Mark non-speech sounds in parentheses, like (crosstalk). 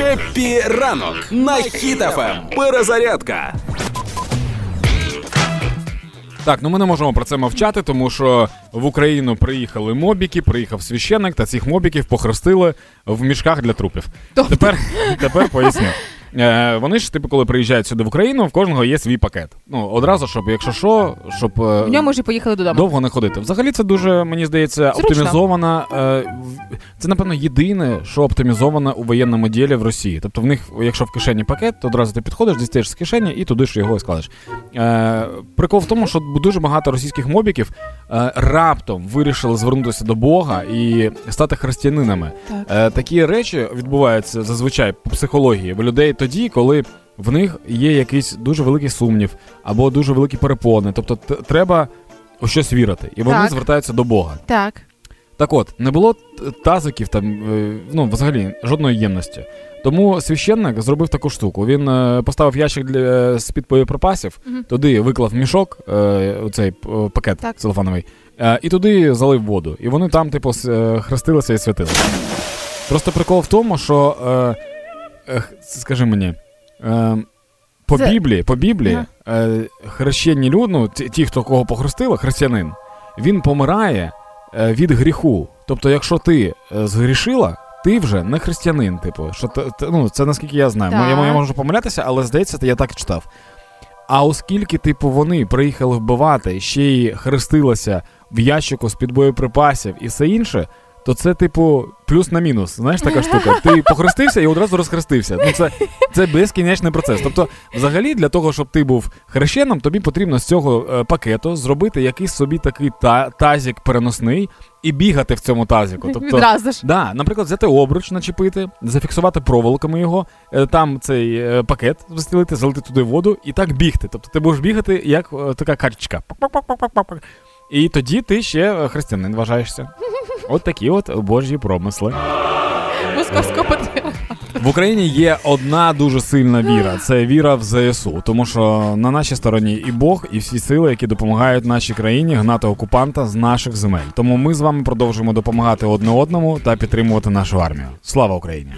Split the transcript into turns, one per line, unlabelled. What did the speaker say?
Happy ранок на Хіт FM. Перезарядка.
Так, ну ми не можемо про це мовчати, тому що в Україну приїхали мобіки, приїхав священник, та цих мобіків похрестили в мішках для трупів.
Тобто?
Тепер, тепер поясню. (laughs) Е, вони ж, типу, коли приїжджають сюди в Україну, в кожного є свій пакет. Ну, одразу, щоб, якщо що, щоб е,
В ньому ж і поїхали додому.
довго не ходити. Взагалі, це дуже, мені здається,
Зручно.
оптимізована. Е, в- це, напевно, єдине, що оптимізоване у воєнному ділі в Росії. Тобто, в них, якщо в кишені пакет, то одразу ти підходиш, дістаєш з кишені і туди ж його і складеш. Е, прикол в тому, що дуже багато російських мобіків е, раптом вирішили звернутися до Бога і стати християнинами.
Так.
Е, такі речі відбуваються зазвичай по психології в людей тоді, коли в них є якийсь дуже великий сумнів або дуже великі перепони. Тобто т- треба у щось вірити, і вони
Так.
звертаються до Бога.
Так.
Так от, не було тазиків там, е, ну взагалі жодної ємності. Тому священник зробив таку штуку. Він е, поставив ящик для з-під боєприпасів,
Мгм.
туди виклав мішок, е, оцей е, пакет
Так.
целофановий, е, і туди залив воду. І вони там, типу, е, хрестилися і святилися. Просто прикол в тому, що е, е, скажи мені. По
Це-
Біблії, по Біблії е, хрещені люди, ну, ті, хто кого похрестили, християнин, він помирає е, від гріху. Тобто, якщо ти е, згрішила, ти вже не християнин, типу. Що т- т- ну, це наскільки я знаю. Мо- Я, я можу помилятися, але здається, я так читав. А оскільки, типу, вони приїхали вбивати, ще й хрестилися в ящику з під боєприпасів і все інше, то це, типу, плюс на мінус. Знаєш, така штука. Ти (laughs) похрестився і одразу розхрестився. Ну, це, це безкінечний процес. Тобто, взагалі, для того, щоб ти був хрещеном, тобі потрібно з цього е, пакету зробити якийсь собі такий та- тазик переносний і бігати в цьому тазику. (laughs) Тобто,
Відразу ж.
Да, наприклад, взяти обруч, начепити, зафіксувати проволоками його, е, там цей е, пакет застілити, залити туди воду і так бігти. Тобто ти будеш бігати як е, така качечка. І тоді ти ще християнин вважаєшся. (laughs) От такі от божі промисли.
Московського патріархату.
В Україні є одна дуже сильна віра. Це віра в ЗСУ. Тому що на нашій стороні і Бог, і всі сили, які допомагають нашій країні гнати окупанта з наших земель. Тому ми з вами продовжуємо допомагати одне одному та підтримувати нашу армію. Слава Україні!